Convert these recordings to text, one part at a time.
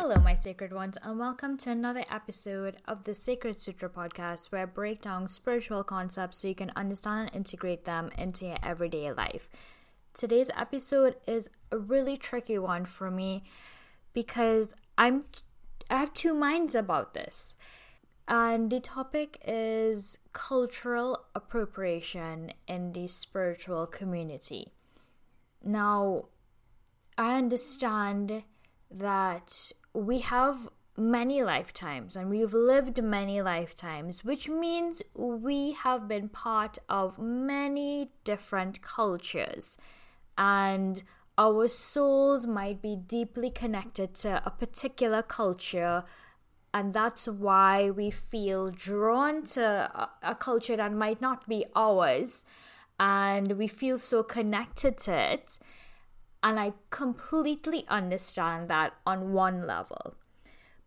Hello, my sacred ones, and welcome to another episode of the Sacred Sutra podcast, where I break down spiritual concepts so you can understand and integrate them into your everyday life. Today's episode is a really tricky one for me because I'm I have two minds about this. And the topic is cultural appropriation in the spiritual community. Now, I understand that we have many lifetimes and we've lived many lifetimes, which means we have been part of many different cultures. And our souls might be deeply connected to a particular culture. And that's why we feel drawn to a, culture that might not be ours. And we feel so connected to it and I completely understand that on one level.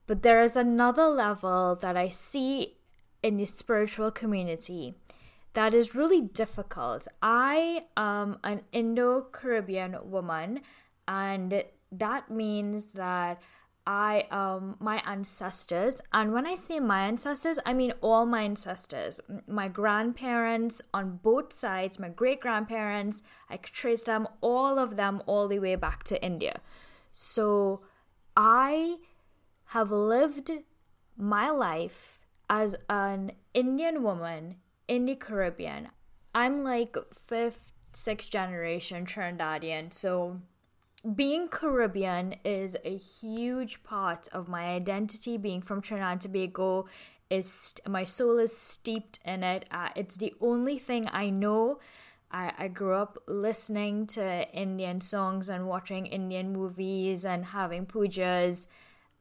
But there is another level that I see in the spiritual community that is really difficult. I am an Indo Caribbean woman, and that means that I um my ancestors. And when I say my ancestors I mean all my ancestors. My grandparents on both sides my great grandparents I could trace them all of them all the way back to India. So I have lived my life as an Indian woman in the Caribbean. I'm like fifth sixth generation Trinidadian so being Caribbean is a huge part of my identity. Being from Trinidad and Tobago is my soul is steeped in it. Uh, it's the only thing I know. I, I grew up listening to Indian songs and watching Indian movies and having pujas,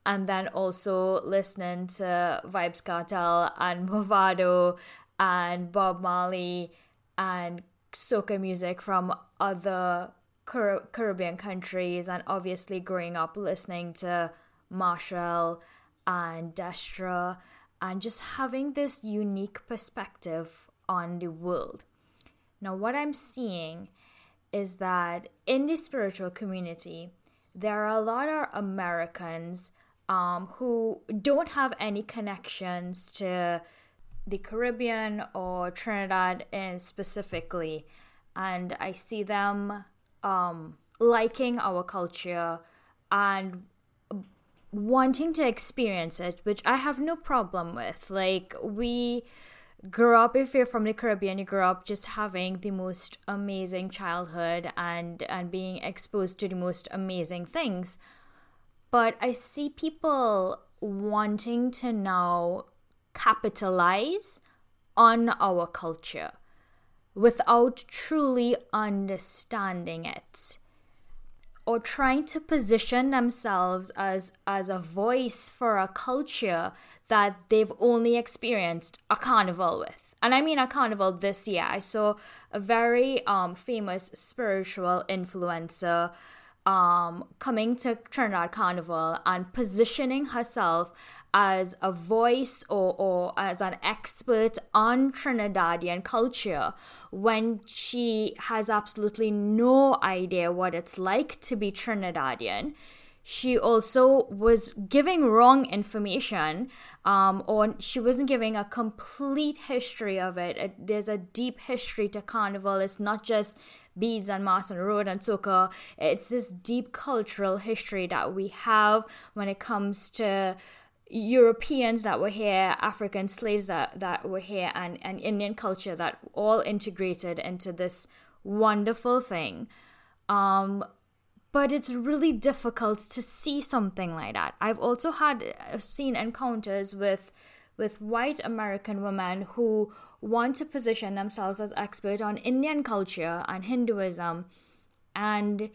and then also listening to Vybz Kartel and Movado and Bob Marley and soca music from other Car- Caribbean countries, and obviously growing up listening to Machel and Destra, and just having this unique perspective on the world. Now, what I'm seeing is that in the spiritual community, there are a lot of Americans um, who don't have any connections to the Caribbean or Trinidad in specifically, and I see them um, liking our culture and wanting to experience it, which I have no problem with. Like, we grew up, if you're from the Caribbean, you grew up just having the most amazing childhood and, and being exposed to the most amazing things. But I see people wanting to now capitalize on our culture without truly understanding it or trying to position themselves as as a voice for a culture that they've only experienced a carnival with. And i mean a carnival this year. I saw a very um, famous spiritual influencer um, coming to trinidad carnival and positioning herself as a voice or, or as an expert on Trinidadian culture when she has absolutely no idea what it's like to be Trinidadian. She also was giving wrong information, um, or she wasn't giving a complete history of it. it. There's a deep history to Carnival. It's not just beads and mas and road and soca. It's this deep cultural history that we have when it comes to Europeans that were here, African slaves that, that were here, and, and Indian culture that all integrated into this wonderful thing. Um, but it's really difficult to see something like that. I've also had uh, seen encounters with with white American women who want to position themselves as expert on Indian culture and Hinduism, and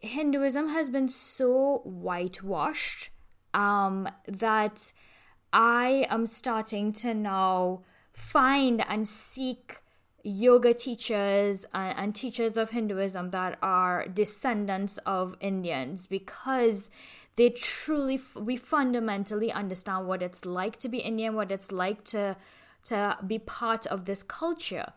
Hinduism has been so whitewashed um, that I am starting to now find and seek yoga teachers and, and, teachers of Hinduism that are descendants of Indians because they truly we fundamentally understand what it's like to be Indian, what it's like to to be part of this culture.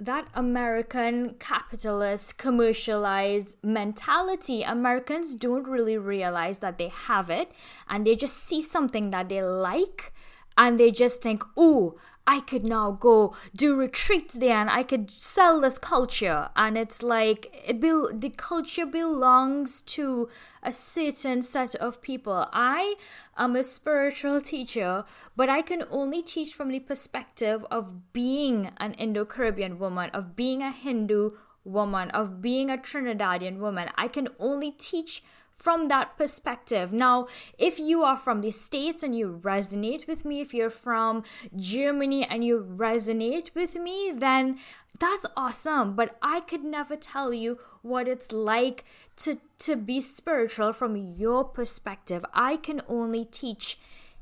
that American capitalist commercialized mentality. Americans don't really realize that they have it and they just see something that they like and they just think, oh, I could now go do retreats there and I could sell this culture. And it's like it be, the culture belongs to a certain set of people. I am a spiritual teacher, but I can only teach from the perspective of being an Indo Caribbean woman, of being a Hindu woman, of being a Trinidadian woman. I can only teach from that perspective. Now, if you are from the States and you resonate with me, if you're from Germany and you resonate with me, then that's awesome. But I could never tell you what it's like to, to be spiritual from your perspective. I can only teach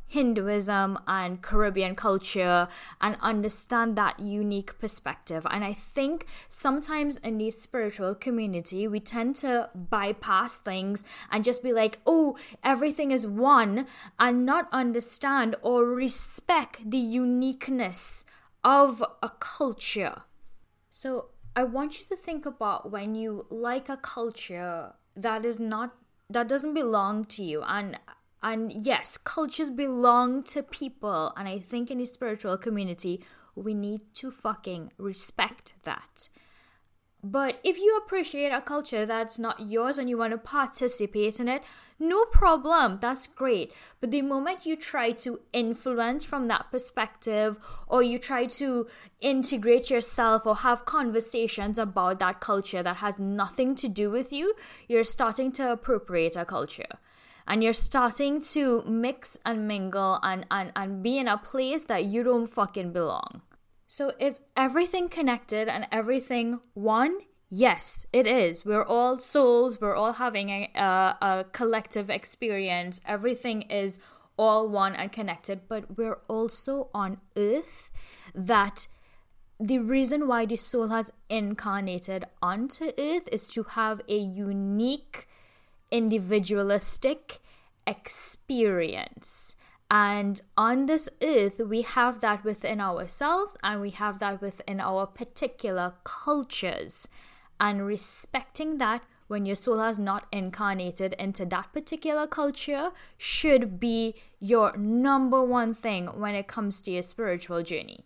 Hinduism and Caribbean culture and understand that unique perspective. And I think sometimes in the spiritual community, we tend to bypass things and just be like, oh, everything is one, and not understand or respect the uniqueness of a culture. So I want you to think about when you like a culture that is not that doesn't belong to you and and yes, cultures belong to people. And I think in the spiritual community, we need to fucking respect that. But if you appreciate a culture that's not yours and you want to participate in it, no problem, that's great. But the moment you try to influence from that perspective, or you try to integrate yourself or have conversations about that culture that has nothing to do with you, you're starting to appropriate a culture and you're starting to mix and mingle and, and, and be in a place that you don't fucking belong. So, is everything connected and everything one? Yes, it is. We're all souls, we're all having a, a, a collective experience. Everything is all one and connected, but we're also on earth that the reason why the soul has incarnated onto earth is to have a unique individualistic experience. And on this earth, we have that within ourselves and we have that within our particular cultures. And respecting that when your soul has not incarnated into that particular culture should be your number one thing when it comes to your spiritual journey.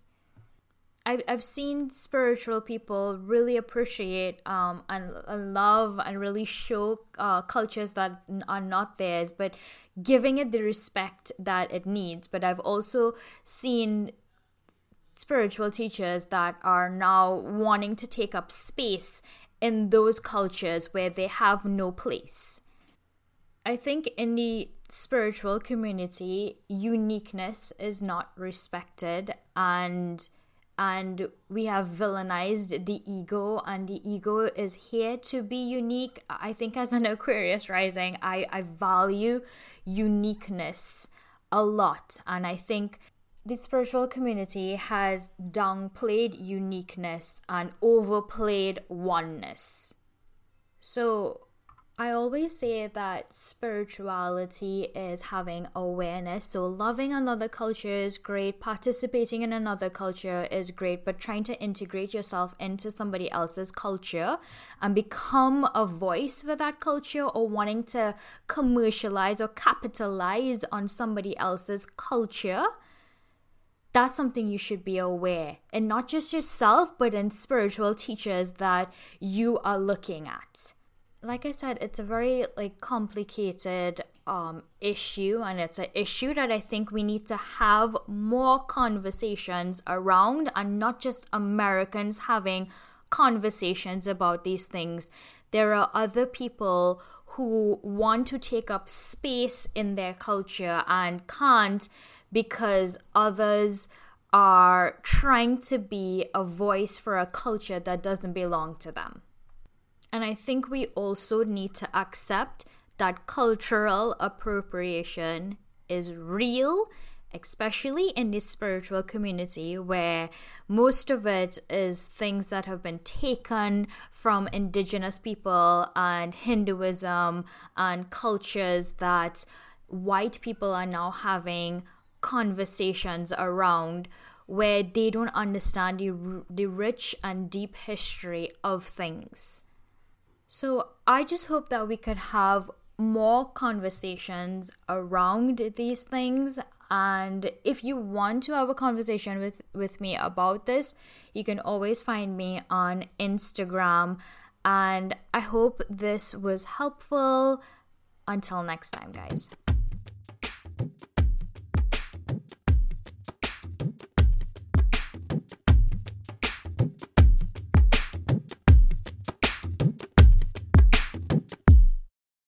I've, I've seen spiritual people really appreciate um, and, and love and really show uh, cultures that are not theirs, but giving it the respect that it needs. But I've also seen spiritual teachers that are now wanting to take up space in those cultures where they have no place. I think in the spiritual community, uniqueness is not respected and and we have villainized the ego and the ego is here to be unique. I think as an aquarius rising i, I value uniqueness a lot and i think the spiritual community has downplayed uniqueness and overplayed oneness. So I always say that spirituality is having awareness. So, loving another culture is great, participating in another culture is great, but trying to integrate yourself into somebody else's culture and become a voice for that culture or wanting to commercialize or capitalize on somebody else's culture that's something you should be aware. And not just yourself but in spiritual teachers that you are looking at like I said, it's a very like complicated um, issue, and it's an issue that I think we need to have more conversations around, and not just Americans having conversations about these things. There are other people who want to take up space in their culture and can't because others are trying to be a voice for a culture that doesn't belong to them. And I think we also need to accept that cultural appropriation is real, especially in the spiritual community where most of it is things that have been taken from indigenous people and Hinduism and cultures that white people are now having conversations around where they don't understand the, the rich and deep history of things. So I just hope that we could have more conversations around these things. And if you want to have a conversation with with me about this you can always find me on instagram. And i hope this was helpful. Until next time guys